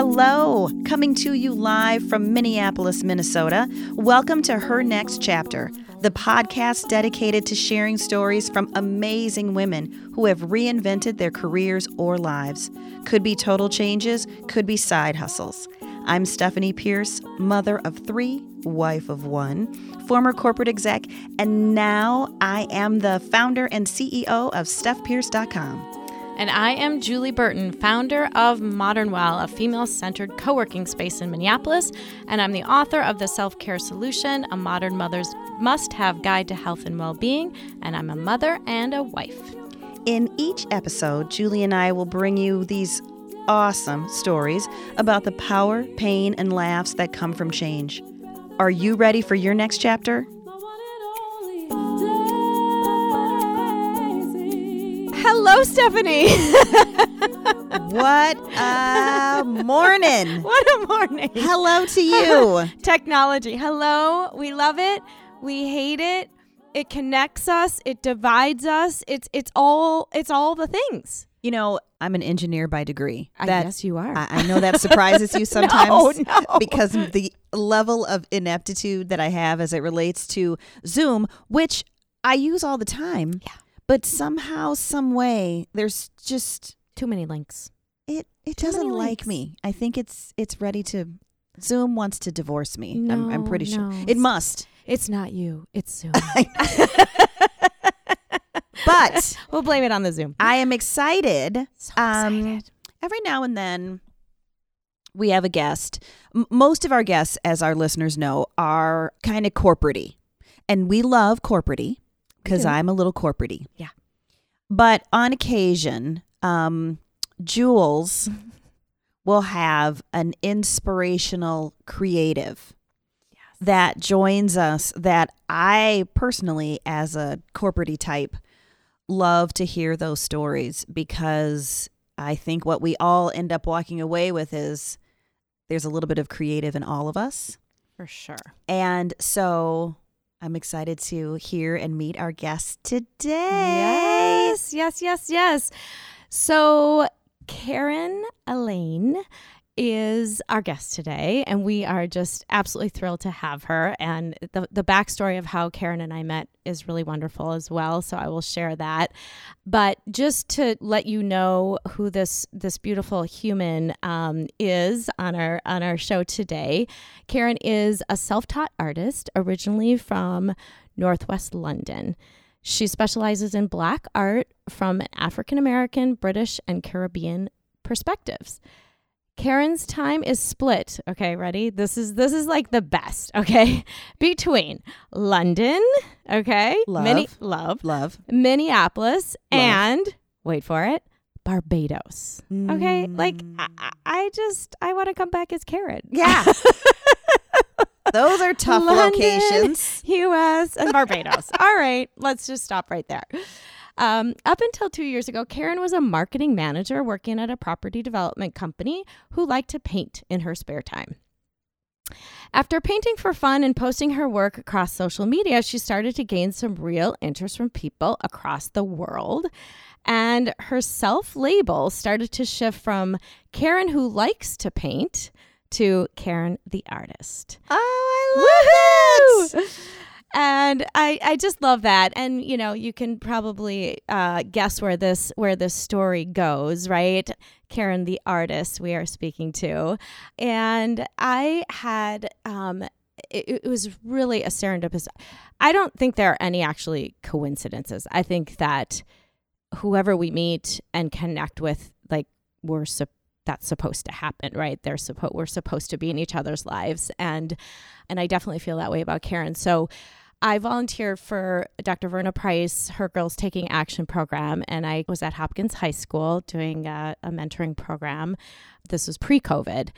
Hello, coming to you live from Minneapolis, Minnesota. Welcome to Her Next Chapter, the podcast dedicated to sharing stories from amazing women who have reinvented their careers or lives. Could be total changes, could be side hustles. I'm Stephanie Pierce, mother of three, wife of one, former corporate exec, and now I am the founder and CEO of StephPierce.com. And I am Julie Burton, founder of Modern Well, a female centered co working space in Minneapolis. And I'm the author of The Self Care Solution, a modern mother's must have guide to health and well being. And I'm a mother and a wife. In each episode, Julie and I will bring you these awesome stories about the power, pain, and laughs that come from change. Are you ready for your next chapter? Hello, Stephanie. what a morning. What a morning. Hello to you. Technology. Hello. We love it. We hate it. It connects us. It divides us. It's it's all it's all the things. You know, I'm an engineer by degree. I guess you are. I, I know that surprises you sometimes no, no. because the level of ineptitude that I have as it relates to Zoom, which I use all the time. Yeah. But somehow, some way, there's just Too many links. it. It Too doesn't like me. I think it's it's ready to. Zoom wants to divorce me. I'm, I'm No, pretty sure it must. It's not you. It's Zoom. But we'll blame it on the Zoom. I am excited. So Um, excited. every now and then we have a guest. M- most of our guests, as our listeners know, are kind of corporatey, and we love corporatey because. I'm a little corporatey. Yeah. But on occasion, um, Jules will have an inspirational creative that joins us that I personally, as a corporatey type, love to hear those stories because I think what we all end up walking away with is there's a little bit of creative in all of us. For sure. And so I'm excited to hear and meet our guest today. Yes, yes, yes, yes. So, Karen Elaine is our guest today, and we are just absolutely thrilled to have her. And the, the backstory of how Karen and I met is really wonderful as well. So I will share that. But just to let you know who this this beautiful human um, is on our on our show today, Karen is a self taught artist originally from Northwest London. She specializes in black art from African American, British, and Caribbean perspectives. Karen's time is split. Okay, ready? This is this is like the best, okay? Between London, okay? Love. Mini- love. Love. Minneapolis Love. and wait for it, Barbados. Okay? Like Mm. I, I- I just I want to come back as Karen. Yeah. Those are tough London, locations. U.S. and Barbados. All right, let's just stop right there. Um, up until two years ago, Karen was a marketing manager working at a property development company who liked to paint in her spare time. After painting for fun and posting her work across social media, she started to gain some real interest from people across the world. And her self label started to shift from Karen who likes to paint to Karen the artist. Oh, I love it. And I, I just love that. And you know, you can probably uh, guess where this where this story goes, right? Karen, the artist we are speaking to, and I had um, it, it was really a serendipitous. I don't think there are any actually coincidences. I think that whoever we meet and connect with, like we're sup- that's supposed to happen, right? They're supposed we're supposed to be in each other's lives, and and I definitely feel that way about Karen. So. I volunteered for Dr. Verna Price, her Girls Taking Action program, and I was at Hopkins High School doing a, a mentoring program. This was pre COVID.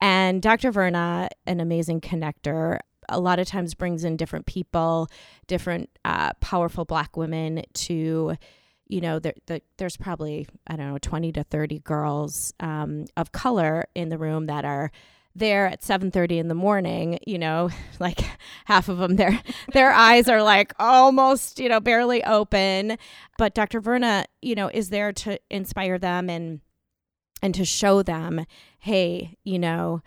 And Dr. Verna, an amazing connector, a lot of times brings in different people, different uh, powerful Black women to, you know, the, there's probably, I don't know, 20 to 30 girls um, of color in the room that are there at 7:30 in the morning, you know, like half of them their their eyes are like almost, you know, barely open, but Dr. Verna, you know, is there to inspire them and and to show them, hey, you know,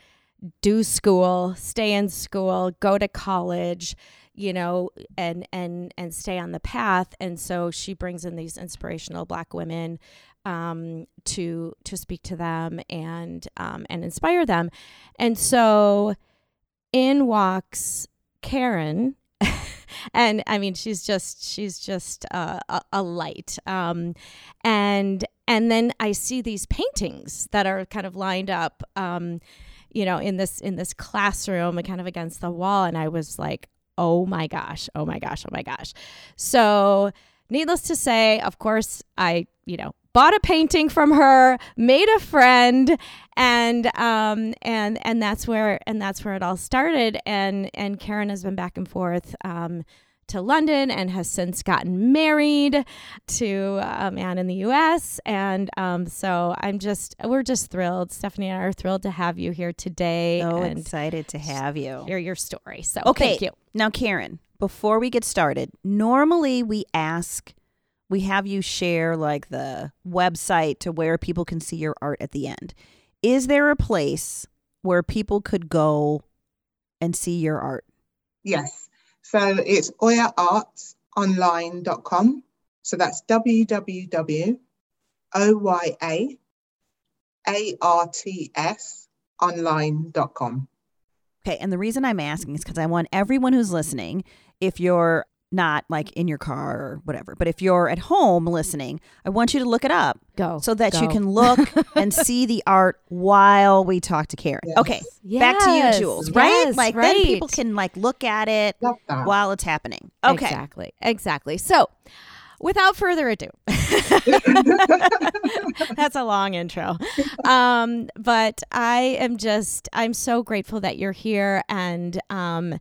do school, stay in school, go to college, you know, and and and stay on the path. And so she brings in these inspirational black women um, to to speak to them and um, and inspire them. And so in walks Karen. and I mean, she's just she's just uh, a, a, light. Um, and and then I see these paintings that are kind of lined up. Um, you know, in this in this classroom, kind of against the wall, and I was like, oh my gosh, oh my gosh, oh my gosh. So, needless to say, of course, I you know bought a painting from her, made a friend, and um and and that's where and that's where it all started. And and Karen has been back and forth um to London and has since gotten married to a man in the U.S. And um, so I'm just, we're just thrilled. Stephanie and I are thrilled to have you here today. So and excited to have you. Hear your story. So okay. thank you. Now, Karen, before we get started, normally we ask, we have you share like the website to where people can see your art at the end. Is there a place where people could go and see your art? Yes. So it's oyaartsonline.com. So that's www.oyaartsonline.com. Okay, and the reason I'm asking is because I want everyone who's listening, if you're not like in your car or whatever. But if you're at home listening, I want you to look it up. Go. So that go. you can look and see the art while we talk to Karen. Yes. Okay. Yes. Back to you, Jules, right? Yes, like right. then people can like look at it while it's happening. Okay. Exactly. Exactly. So, without further ado, that's a long intro. Um, but I am just, I'm so grateful that you're here. And, um,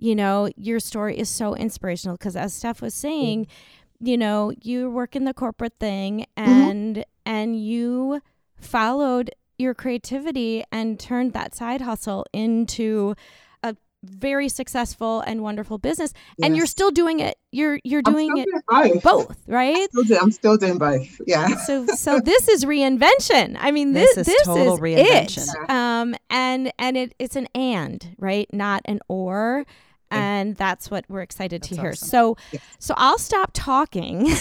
you know, your story is so inspirational because, as Steph was saying, you know, you work in the corporate thing and, mm-hmm. and you followed your creativity and turned that side hustle into a very successful and wonderful business Yes. and you're still doing it you're you're I'm doing it both. both right Still do- I'm still doing both. Yeah. so so this is reinvention i mean This this is this total is reinvention. it um and and it it's an and right not an or and that's what we're excited to hear awesome. so Yes. so i'll stop talking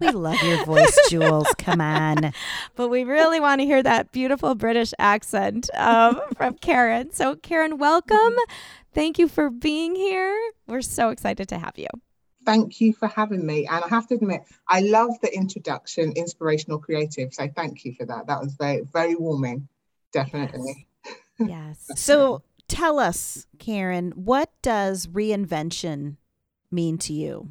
We love your voice, Jules. Come on. but we really want to hear that beautiful british accent um, from karen so karen welcome thank you for being here we're so excited to have you Thank you for having me. And I have to admit, I love the introduction, inspirational creative. So thank you for that. That was very, very warming. Definitely. yes So tell us, Karen, what does reinvention mean to you?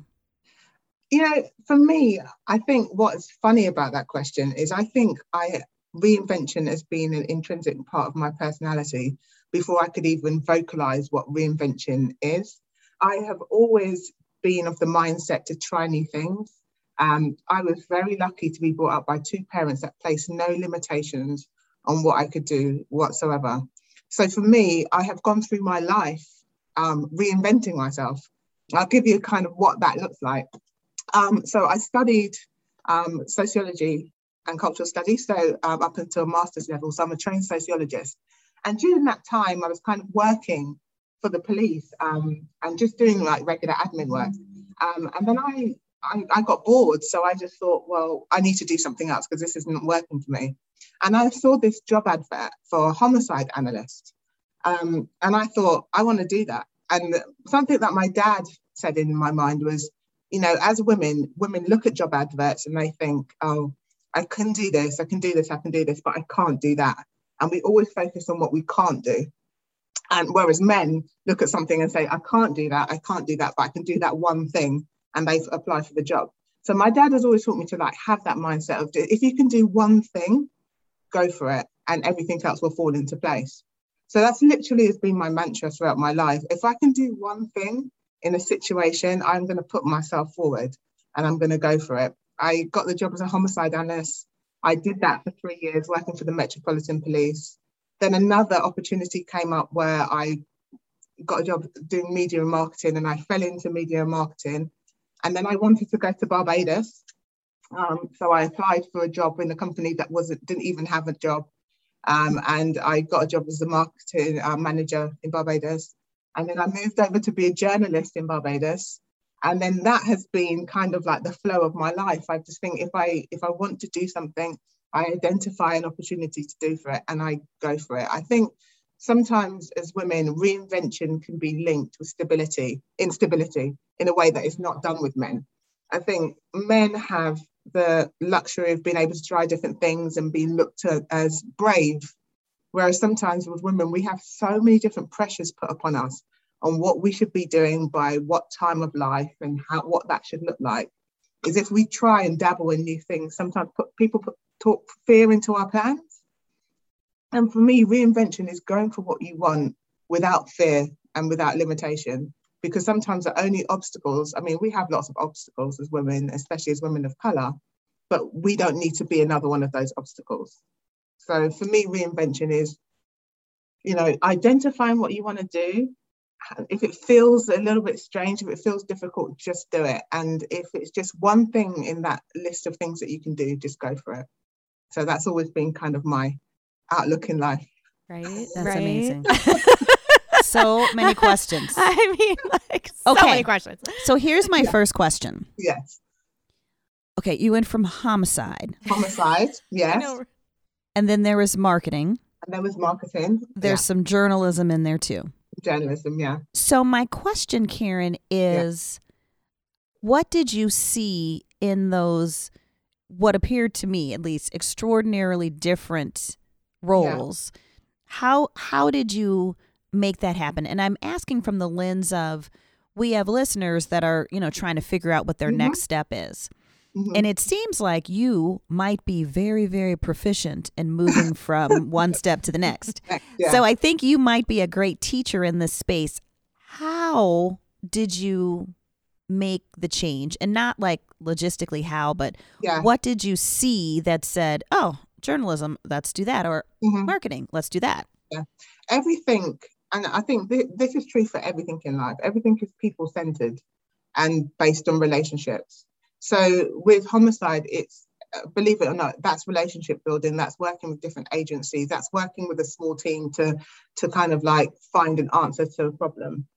You know, for me, I think what's funny about that question is I think I reinvention has been an intrinsic part of my personality before I could even vocalize what reinvention is. I have always been of the mindset to try new things. Um, I was very lucky to be brought up by two parents that placed no limitations on what I could do whatsoever. So for me, I have gone through my life um, reinventing myself. I'll give you kind of what that looks like. Um, so I studied um, sociology and cultural studies, so um, up until a master's level. So I'm a trained sociologist. And during that time, I was kind of working for the police um, and just doing like regular admin work. Um, and then I, I, I got bored, so I just thought, well, I need to do something else because this isn't working for me. And I saw this job advert for a homicide analyst. Um, and I thought, I want to do that. And something that my dad said in my mind was, you know, as women, women look at job adverts and they think, oh, I can do this, I can do this, I can do this, but I can't do that. And we always focus on what we can't do. And whereas men look at something and say, I can't do that, I can't do that, but I can do that one thing, and they apply for the job. So my dad has always taught me to like have that mindset of if you can do one thing, go for it, and everything else will fall into place. So that's literally has been my mantra throughout my life. If I can do one thing in a situation, I'm going to put myself forward and I'm going to go for it. I got the job as a homicide analyst. I did that for three years, working for the Metropolitan Police. Then another opportunity came up where I got a job doing media and marketing, and I fell into media and marketing. And then I wanted to go to Barbados Um, so I applied for a job in a company that wasn't didn't even have a job, um, and I got a job as a marketing uh, manager in Barbados. And then I moved over to be a journalist in Barbados, and then that has been kind of like the flow of my life. I just think if I if I want to do something, I identify an opportunity to do for it, and I go for it. I think sometimes as women, reinvention can be linked with stability, instability in a way that is not done with men. I think men have the luxury of being able to try different things and be looked at as brave. Whereas sometimes with women, we have so many different pressures put upon us on what we should be doing by what time of life and how what that should look like. Is if we try and dabble in new things, sometimes put, people put, talk fear into our plans. And for me, reinvention is going for what you want without fear and without limitation because sometimes the only obstacles, I mean, we have lots of obstacles as women, especially as women of colour, but we don't need to be another one of those obstacles. So for me, reinvention is, you know, identifying what you want to do. If it feels a little bit strange, if it feels difficult, just do it. And if it's just one thing in that list of things that you can do, just go for it. So that's always been kind of my outlook in life. Right. That's right? amazing. so many questions. I mean, like so Okay. many questions. So here's my first question. Yes. Okay, you went from homicide, Homicide. Yes. And then there was marketing. And there was marketing. There's some journalism in there too. journalism. Yeah. So my question, Karen, is what did you see in those what appeared to me at least extraordinarily different roles? How how did you make that happen? And I'm asking from the lens of we have listeners that are, you know, trying to figure out what their Mhm. next step is. Mhm. And it seems like you might be very, very proficient in moving from one step to the next. yeah. So I think you might be a great teacher in this space. How did you make the change? And not like logistically how, but yeah. what did you see that said, oh, journalism, let's do that, or Mhm. marketing, let's do that? everything, and I think th- this is true for everything in life, everything is people centered and based on relationships. So with homicide, it's uh, believe it or not, that's relationship building. That's working with different agencies. That's working with a small team to to kind of like find an answer to a problem.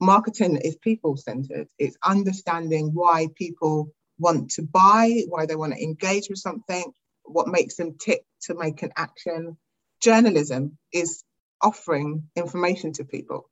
Marketing is people centered. It's understanding why people want to buy, why they want to engage with something, what makes them tick to make an action. Journalism is offering information to people.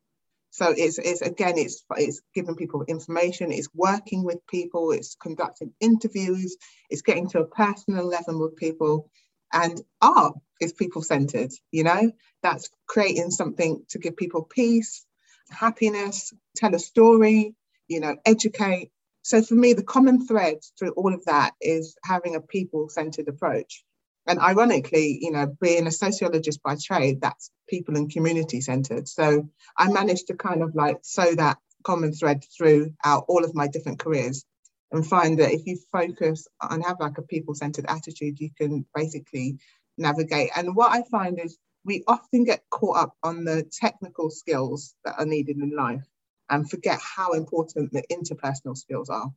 So it's, it's again, it's, it's giving people information, it's working with people, it's conducting interviews, it's getting to a personal level with people. And art is people centered, you know, that's creating something to give people peace, happiness, tell a story, you know, educate. So for me, the common thread through all of that is having a people centered approach. And ironically, you know, being a sociologist by trade, that's people and community centered. So I managed to kind of like sew that common thread throughout all of my different careers and find that if you focus and have like a people centered attitude, you can basically navigate. And what I find is we often get caught up on the technical skills that are needed in life and forget how important the interpersonal skills are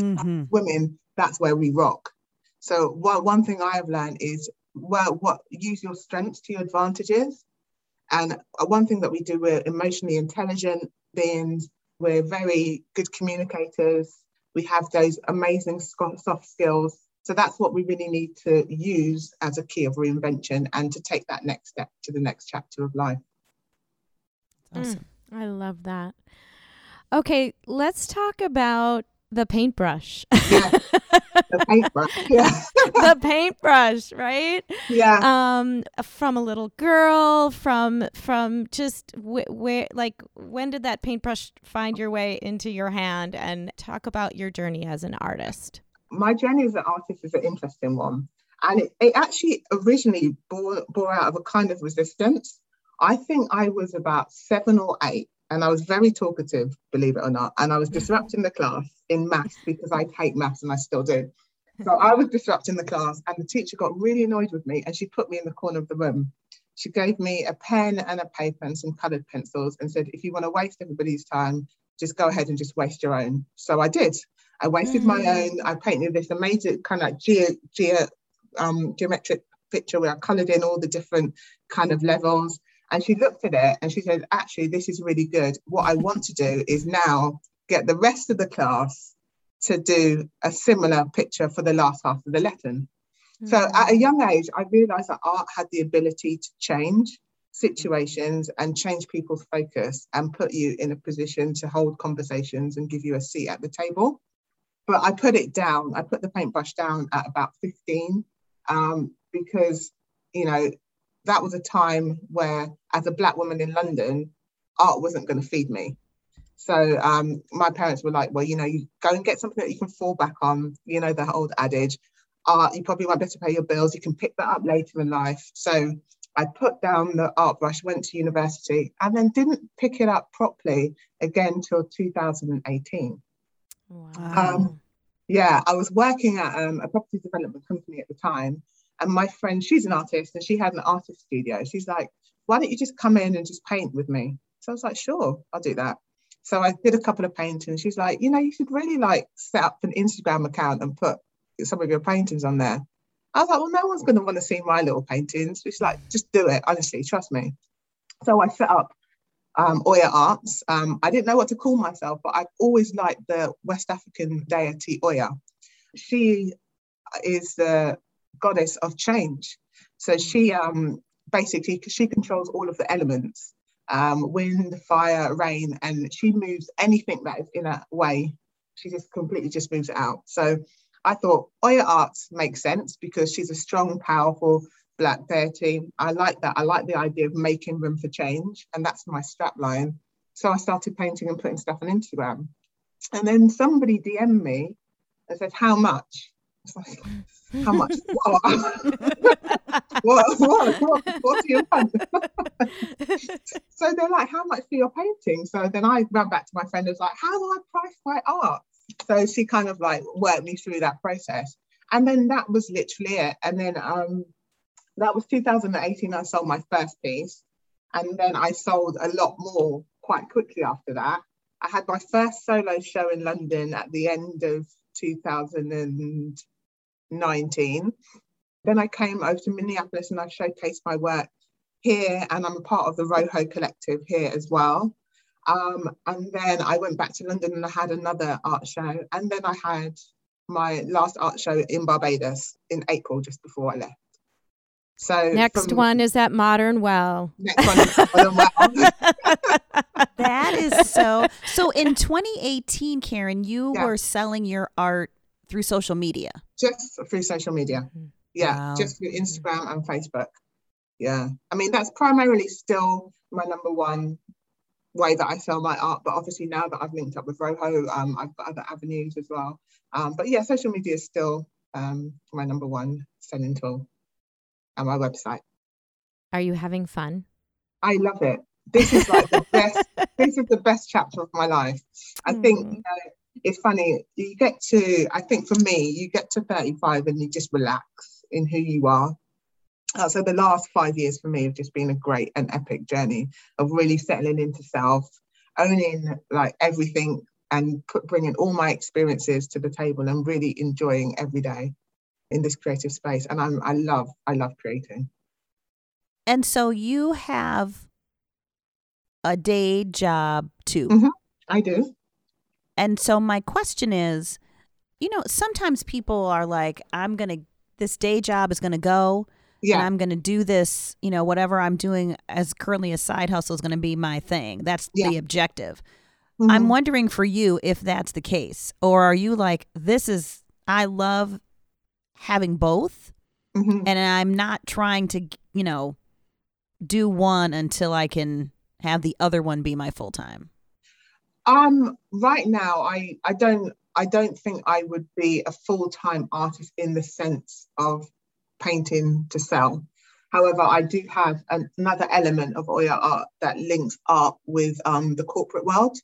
Mm-hmm. women, that's where we rock. So one, one thing I have learned is well, what use your strengths to your advantages. And one thing that we do, we're emotionally intelligent beings. We're very good communicators. We have those amazing soft skills. So that's what we really need to use as a key of reinvention and to take that next step to the next chapter of life. Awesome. Mm, I love that. Okay, let's talk about the paintbrush. Yeah. The paintbrush. Yeah. the paintbrush, right? yeah. Um, from a little girl, from from just wh- where, like, when did that paintbrush find your way into your hand? And talk about your journey as an artist. my journey as an artist is an interesting one. And it, it actually originally bore, bore out of a kind of resistance. I think I was about seven or eight, and I was very talkative, believe it or not. And I was disrupting the class in maths because I hate maths and I still do. So I was disrupting the class, and the teacher got really annoyed with me and she put me in the corner of the room. She gave me a pen and a paper and some colored pencils and said, if you want to waste everybody's time, just go ahead and just waste your own. So I did. I wasted mm. my own. I painted this amazing kind of ge- ge- um, geometric picture where I coloured in all the different kind of levels. And she looked at it and she said, actually, this is really good. What I want to do is now get the rest of the class to do a similar picture for the last half of the lesson. Mm-hmm. So at a young age, I realized that art had the ability to change situations and change people's focus and put you in a position to hold conversations and give you a seat at the table. But I put it down, I put the paintbrush down at about 15 um, because, you know, that was a time where, as a Black woman in London, art wasn't going to feed me. So um, my parents were like, well, you know, you go and get something that you can fall back on, you know, the old adage, art, you probably won't be able to pay your bills, you can pick that up later in life. So I put down the art brush, went to university, and then didn't pick it up properly again till 2018. Wow. Um, yeah, I was working at um, a property development company at the time, and my friend, she's an artist, and she had an artist studio. She's like, "Why don't you just come in and just paint with me?" So I was like, "Sure, I'll do that." So I did a couple of paintings. She's like, you know, you should really like set up an Instagram account and put some of your paintings on there. I was like, well, no one's going to want to see my little paintings. She's like, just do it, honestly, trust me. So I set up um, Oya Arts. Um, I didn't know what to call myself, but I've always liked the West African deity Oya. She is the goddess of change. So she um, basically, she controls all of the elements um, wind, fire, rain, and she moves anything that is in a way. She just completely just moves it out. So I thought Oya Arts makes sense because she's a strong, powerful black deity. I like that. I like the idea of making room for change, and that's my strap line. So I started painting and putting stuff on Instagram. And then somebody DM'd me and said, How much? How much? what, what, what, what do you want? so they're like, how much for your painting? So then I ran back to my friend and was like, how do I price my art? So she kind of like worked me through that process. And then that was literally it. And then um, that was 2018, I sold my first piece. And then I sold a lot more quite quickly after that. I had my first solo show in London at the end of 2019. Then I came over to Minneapolis and I showcased my work here, and I'm a part of the Roho Collective here as well. Um, and then I went back to London and I had another art show. And then I had my last art show in Barbados in April, just before I left. So next from, one is at Modern Well. Next one is Modern Well. that is so. So in 2018, Karen, you yeah. were selling your art through social media. Just through social media. Mm-hmm. Yeah, wow. just through Instagram and Facebook. Yeah. I mean, that's primarily still my number one way that I sell my art. But obviously now that I've linked up with Roho, um, I've got other avenues as well. Um, but yeah, social media is still um, my number one selling tool and my website. Are you having fun? I love it. This is like the best. This is the best chapter of my life. I mm. think you know, it's funny. You get to. I think for me, you get to 35 and you just relax in who you are. Uh, so the last five years for me have just been a great and epic journey of really settling into self, owning like everything and put, bringing all my experiences to the table and really enjoying every day in this creative space. And I'm, I love, I love creating. And so you have a day job too. Mm-hmm. I do. And so my question is, you know, sometimes people are like, I'm going to this day job is going to go. Yeah. And I'm going to do this, you know, whatever I'm doing as currently a side hustle is going to be my thing. That's yeah. the objective. Mm-hmm. I'm wondering for you if that's the case. Or are you like, this is, I love having both. Mm-hmm. And I'm not trying to, you know, do one until I can have the other one be my full time. Um, right now, I I don't I don't think I would be a full time artist in the sense of painting to sell. However, I do have an, another element of Oya art that links art with um, the corporate world.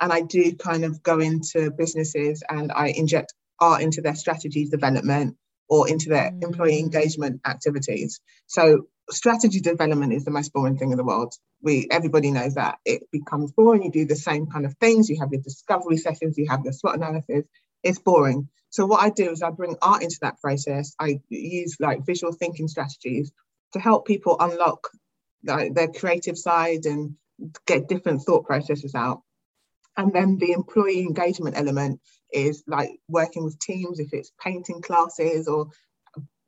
And I do kind of go into businesses and I inject art into their strategy development or into their mm. employee engagement activities. So strategy development is the most boring thing in the world. We everybody knows that it becomes boring. You do the same kind of things. You have your discovery sessions, you have your SWOT analysis, it's boring. So what I do is I bring art into that process. I use like visual thinking strategies to help people unlock like, their creative side and get different thought processes out. And then the employee engagement element is like working with teams, if it's painting classes or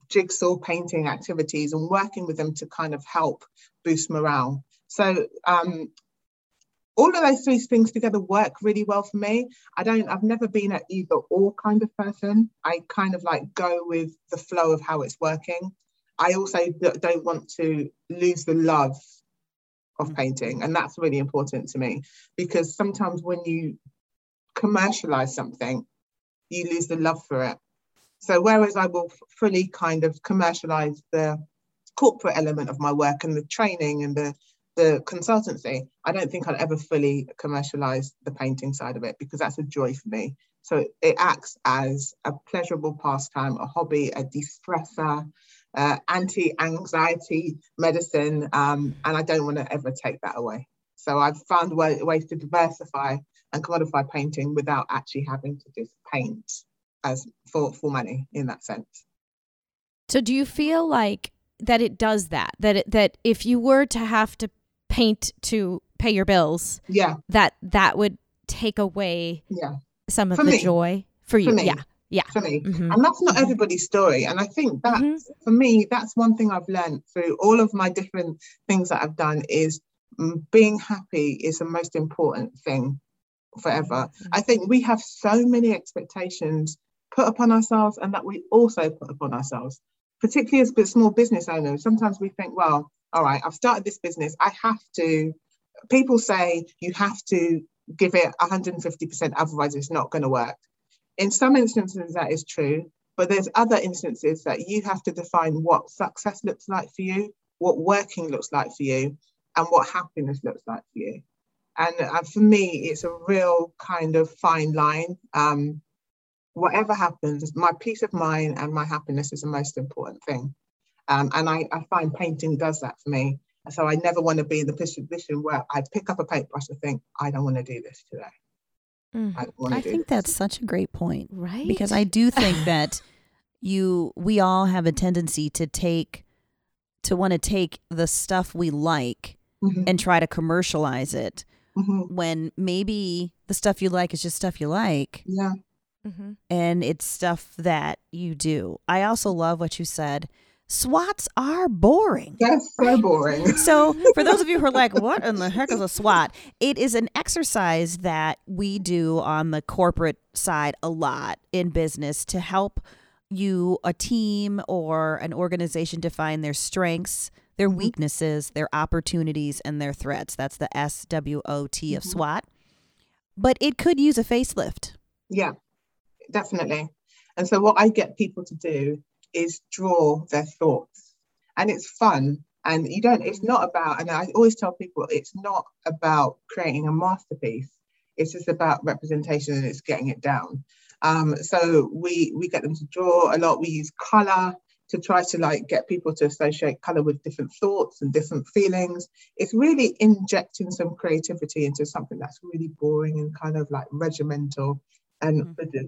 jigsaw painting activities, and working with them to kind of help boost morale. So um, all of those three things together work really well for me. I don't, I've never been an either or kind of person. I kind of like go with the flow of how it's working. I also don't want to lose the love of painting. And that's really important to me because sometimes when you commercialize something, you lose the love for it. So, whereas I will fully kind of commercialize the corporate element of my work and the training and the the consultancy, I don't think I'll ever fully commercialize the painting side of it because that's a joy for me. So it acts as a pleasurable pastime, a hobby, a de-stressor, uh, anti-anxiety medicine, um, and I don't want to ever take that away. So I've found way, ways to diversify and commodify painting without actually having to just paint as for, for money in that sense. So do you feel like that it does that that it, that if you were to have to paint to pay your bills, yeah, that that would take away yeah some of for the me. joy for you. For yeah, yeah for me mm-hmm. and that's not everybody's story and i think that mm-hmm. for me that's one thing i've learned through all of my different things that i've done is mm, being happy is the most important thing forever. Mm-hmm. i think we have so many expectations put upon ourselves and that we also put upon ourselves particularly as small business owners. Sometimes we think well all right i've started this business. I have to people say you have to give it 150% otherwise it's not going to work. In some instances, that is true, but there's other instances that you have to define what success looks like for you, what working looks like for you, and what happiness looks like for you. And uh, for me, it's a real kind of fine line. Um, whatever happens, my peace of mind and my happiness is the most important thing. Um, and I, I, find painting does that for me. So I never want to be in the position where I pick up a paintbrush and think, I don't want to do this today. Mm. I, I think that's such a great point. Right. Because I do think that you we all have a tendency to take to want to take the stuff we like mm-hmm. and try to commercialize it mm-hmm. when maybe the stuff you like is just stuff you like. Yeah. Mm-hmm. And it's stuff that you do. I also love what you said SWOTs are boring. That's so boring. so, for those of you who are like, what in the heck is a SWOT? It is an exercise that we do on the corporate side a lot in business to help you, a team or an organization, define their strengths, their mm-hmm. weaknesses, their opportunities, and their threats. That's the S W O T of mm-hmm. SWOT. But it could use a facelift. Yeah, definitely. And so, what I get people to do is draw their thoughts. And it's fun. And you don't, it's not about, and I always tell people it's not about creating a masterpiece. It's just about representation and it's getting it down. Um, so we we get them to draw a lot. We use color to try to like get people to associate color with different thoughts and different feelings. It's really injecting some creativity into something that's really boring and kind of like regimental and mm-hmm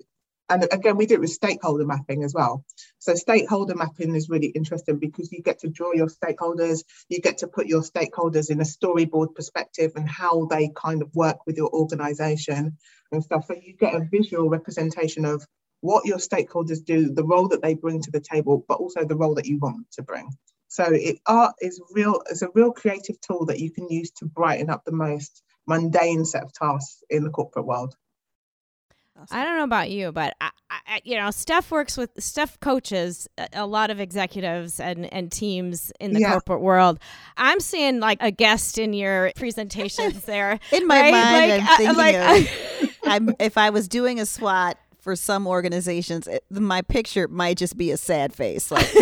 and again, we did it with stakeholder mapping as well. So stakeholder mapping is really interesting because you get to draw your stakeholders, you get to put your stakeholders in a storyboard perspective and how they kind of work with your organization and stuff. So you get a visual representation of what your stakeholders do, the role that they bring to the table, but also the role that you want to bring. So it art is real is a real creative tool that you can use to brighten up the most mundane set of tasks in the corporate world. I don't know about you, but I, I, you know, Steph works with Steph coaches a, a, lot of executives and and teams in the yeah. corporate world. I'm seeing like a guest in your presentations there. in my right? mind, like, I'm thinking like, of, I'm, if I was doing a SWOT for some organizations, it, my picture might just be a sad face. Like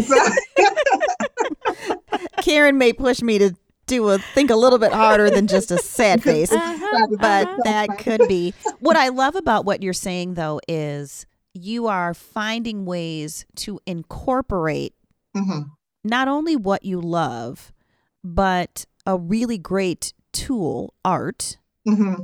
Karen may push me to do a think a little bit harder than just a sad face. Uh-huh, but uh-huh. that could be. What I love about what you're saying though is you are finding ways to incorporate mm-hmm. not only what you love, but a really great tool, art, mm-hmm.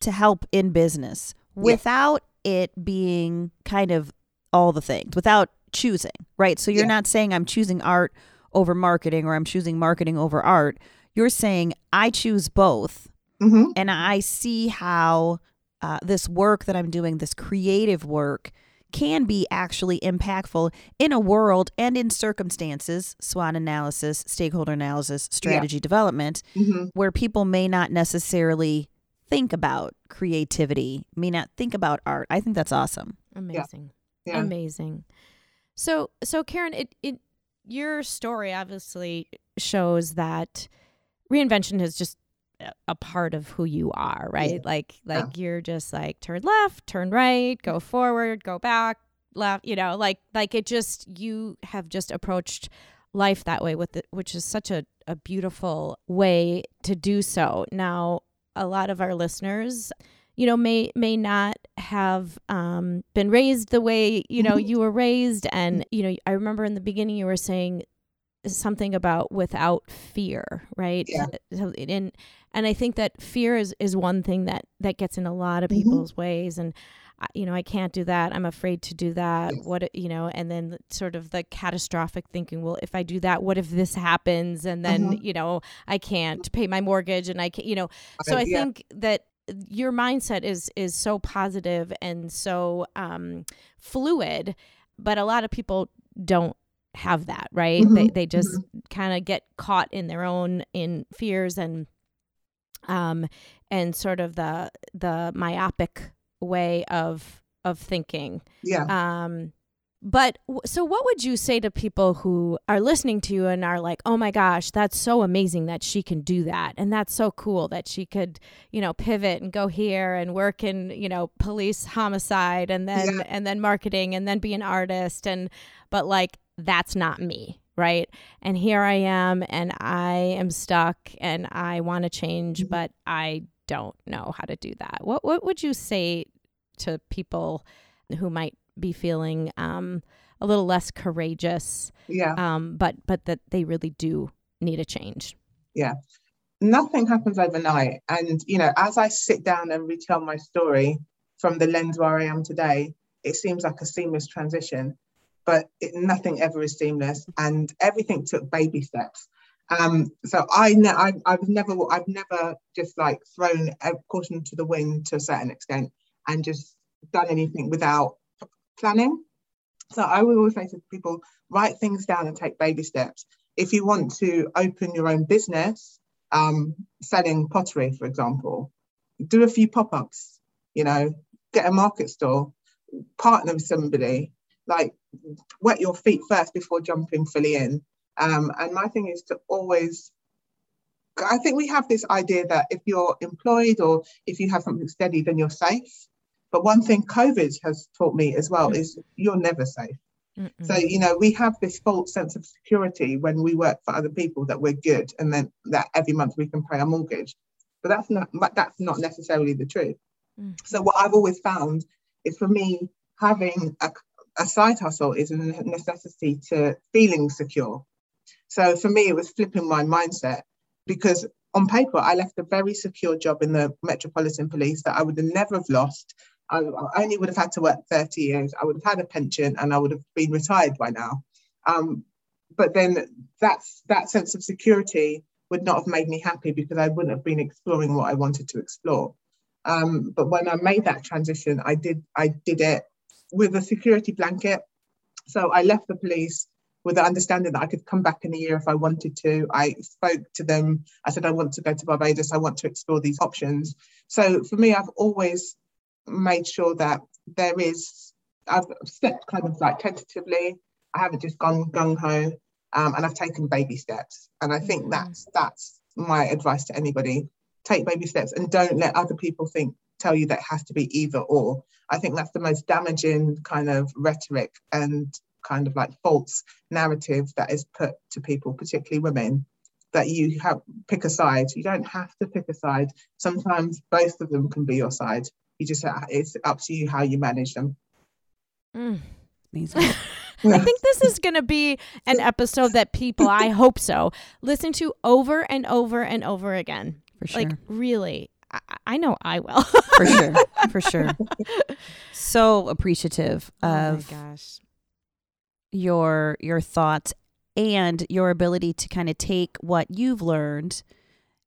to help in business without it being kind of all the things without choosing, right? So you're Yeah. not saying I'm choosing art over marketing or I'm choosing marketing over art. You're saying I choose both hmm and I see how uh, this work that I'm doing, this creative work, can be actually impactful in a world and in circumstances, SWOT analysis, stakeholder analysis, strategy development, hmm where people may not necessarily think about creativity, may not think about art. I think that's awesome. Amazing. Yeah. Amazing. So so Karen, it it your story obviously shows that reinvention is just a- a part of who you are, right? Yeah. Like like you're just like turn left, turn right, go forward, go back, left, you know, like like it just you have just approached life that way with it, which is such a, a beautiful way to do so. Now, a lot of our listeners you know may may not have um, been raised the way you know Mhm. you were raised and you know i remember in the beginning you were saying something about without fear right Yeah. so, and and i think that fear is is one thing that that gets in a lot of Mhm. people's ways and you know i can't do that. I'm afraid to do that. What you know and then sort of the catastrophic thinking well if i do that what if this happens? And then Mhm. you know i can't pay my mortgage and i can't, you know so I Yeah. think that your mindset is is so positive and so um, fluid, but a lot of people don't have that, right? They Mhm, they just kind of get caught in their own in fears and um and sort of the the myopic way of of thinking. yeah. Um, but so, what would you say to people who are listening to you and are like, "Oh my gosh, that's so amazing that she can do that, and that's so cool that she could, you know, pivot and go here and work in, you know, police homicide, and then Yeah. and then marketing, and then be an artist, and but like that's not me." Right. And here I am, and I am stuck, and I want to change, Mhm. but I don't know how to do that. What What would you say to people who might be feeling um, a little less courageous, yeah. um, but but that they really do need a change. Yeah. Nothing happens overnight. And, you know, as I sit down and retell my story from the lens where I am today, it seems like a seamless transition, but it, nothing ever is seamless. And everything took baby steps. Um, so I, ne- I, I've never, I've never just like thrown a caution to the wind to a certain extent and just done anything without planning. So I would always say to people, write things down and take baby steps. If you want to open your own business, um, selling pottery, for example, do a few pop ups, you know, get a market store, partner with somebody, like wet your feet first before jumping fully in. Um, and my thing is to always, I think we have this idea that if you're employed or if you have something steady, then you're safe. But one thing COVID has taught me as well is you're never safe. So, you know, we have this false sense of security when we work for other people that we're good and then that every month we can pay our mortgage. But that's not but that's not necessarily the truth. Mm. So what I've always found is for me, having a, a side hustle is a necessity to feeling secure. So for me, it was flipping my mindset because on paper, I left a very secure job in the Metropolitan Police that I would have never have lost. I, only would have had to work 30 years. I would have had a pension and I would have been retired by now. Um, but then that's that sense of security would not have made me happy because I wouldn't have been exploring what I wanted to explore. Um, but when I made that transition, I did I did it with a security blanket. So I left the police with the understanding that I could come back in a year if I wanted to. I spoke to them. I said, I want to go to Barbados. I want to explore these options. So for me, I've always made sure that there is, I've stepped kind of like tentatively. I haven't just gone gung ho um, and I've taken baby steps. And I think Mhm. that's, that's my advice to anybody. Take baby steps and don't let other people think, tell you that it has to be either or. I think that's the most damaging kind of rhetoric and kind of like false narrative that is put to people, particularly women, that you have pick a side. You don't have to pick a side. Sometimes both of them can be your side. You just it's up to you how you manage them. Mm. Amazing. I think this is going to be an episode that people, I hope so, listen to over and over and over again. For sure. Like, really, I, I know I will. for sure. For sure. So appreciative of oh my gosh. Your your thoughts and your ability to kind of take what you've learned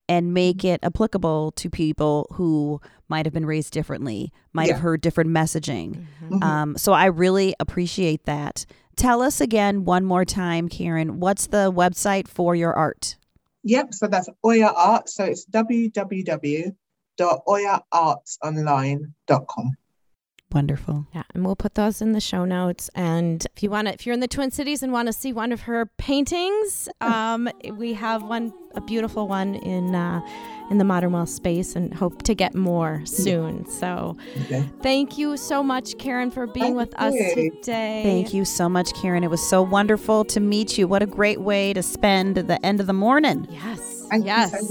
and make it applicable to people who might have been raised differently, might have heard different messaging. Mhm. Mhm. Um, so I really appreciate that. Tell us again one more time, Karen, what's the website for your art? Yep, so that's Oya Art. So it's www.oyaartsonline.com. Wonderful. Yeah, and we'll put those in the show notes. And if you want to, if you're in the Twin Cities and want to see one of her paintings, um, we have one, a beautiful one in uh, in the Modern Well space, and hope to get more soon. So, Okay. thank you so much, Karen, for being Thank with us today. Thank you so much, Karen. It was so wonderful to meet you. What a great way to spend the end of the morning. Yes. Thank yes. you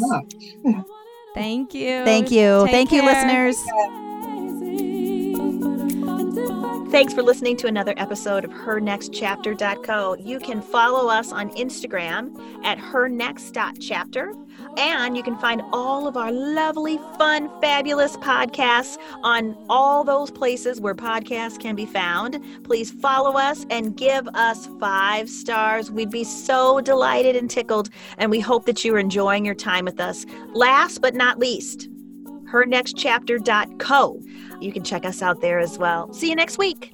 so. Thank you. Thank you. Take Thank you, care. listeners. Thanks for listening to another episode of HerNextChapter.co. You can follow us on Instagram at HerNext.chapter. And you can find all of our lovely, fun, fabulous podcasts on all those places where podcasts can be found. Please follow us and give us five stars. We'd be so delighted and tickled. And we hope that you are enjoying your time with us. Last but not least, HerNextChapter.co. You can check us out there as well. See you next week.